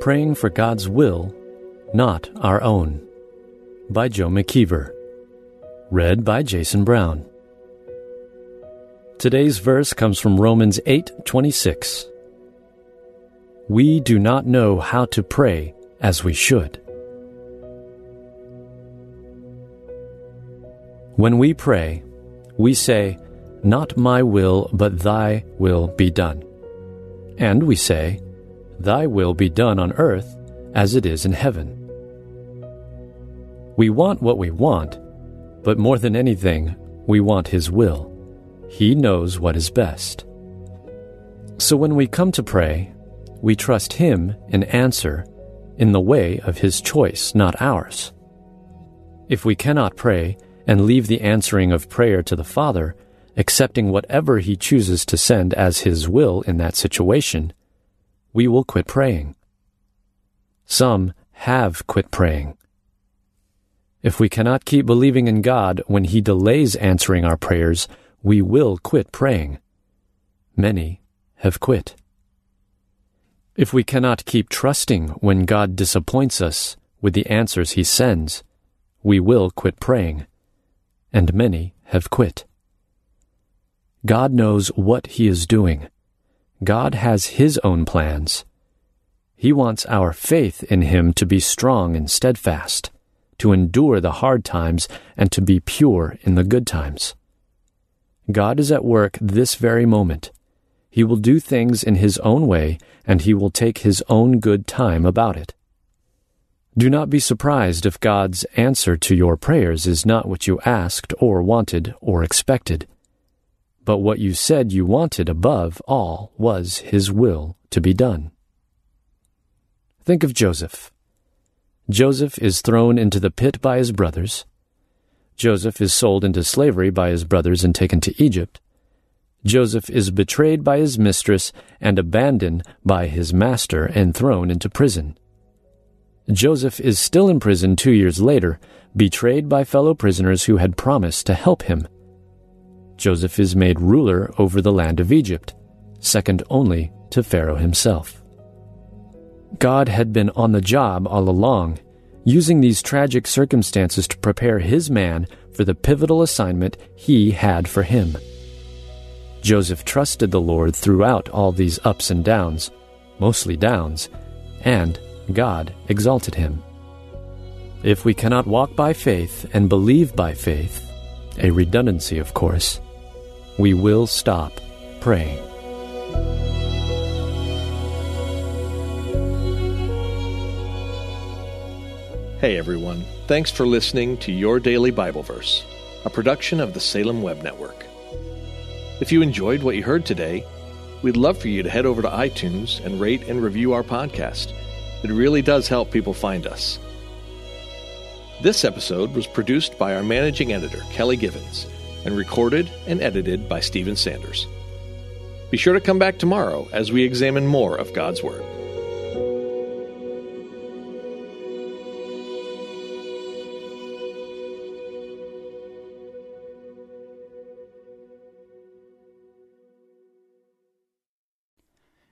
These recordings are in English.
Praying for God's Will, Not Our Own, by Joe McKeever. Read by Jason Brown. Today's verse comes from Romans 8:26. We do not know how to pray as we should. When we pray, we say, Not my will, but thy will be done. And we say, Thy will be done on earth as it is in heaven. We want what we want, but more than anything, we want His will. He knows what is best. So when we come to pray, we trust Him in answer in the way of His choice, not ours. If we cannot pray and leave the answering of prayer to the Father, accepting whatever He chooses to send as His will in that situation, we will quit praying. Some have quit praying. If we cannot keep believing in God when He delays answering our prayers, we will quit praying. Many have quit. If we cannot keep trusting when God disappoints us with the answers He sends, we will quit praying. And many have quit. God knows what He is doing. God has His own plans. He wants our faith in Him to be strong and steadfast, to endure the hard times, and to be pure in the good times. God is at work this very moment. He will do things in His own way, and He will take His own good time about it. Do not be surprised if God's answer to your prayers is not what you asked or wanted or expected but what you said you wanted above all was His will to be done. Think of Joseph. Joseph is thrown into the pit by his brothers. Joseph is sold into slavery by his brothers and taken to Egypt. Joseph is betrayed by his mistress and abandoned by his master and thrown into prison. Joseph is still in prison two years later, betrayed by fellow prisoners who had promised to help him. Joseph is made ruler over the land of Egypt, second only to Pharaoh himself. God had been on the job all along, using these tragic circumstances to prepare his man for the pivotal assignment he had for him. Joseph trusted the Lord throughout all these ups and downs, mostly downs, and God exalted him. If we cannot walk by faith and believe by faith, a redundancy, of course, we will stop praying. Hey everyone, thanks for listening to Your Daily Bible Verse, a production of the Salem Web Network. If you enjoyed what you heard today, we'd love for you to head over to iTunes and rate and review our podcast. It really does help people find us. This episode was produced by our managing editor, Kelly Givens and recorded and edited by Stephen Sanders. Be sure to come back tomorrow as we examine more of God's Word.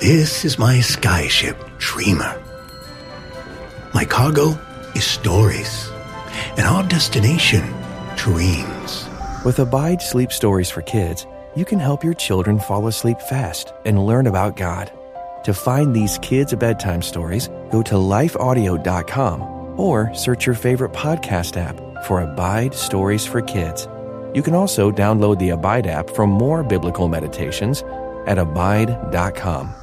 this is my skyship, Dreamer. My cargo is stories, and our destination, dreams. With Abide Sleep Stories for Kids, you can help your children fall asleep fast and learn about God. To find these kids' bedtime stories, go to lifeaudio.com or search your favorite podcast app for Abide Stories for Kids. You can also download the Abide app for more biblical meditations at abide.com.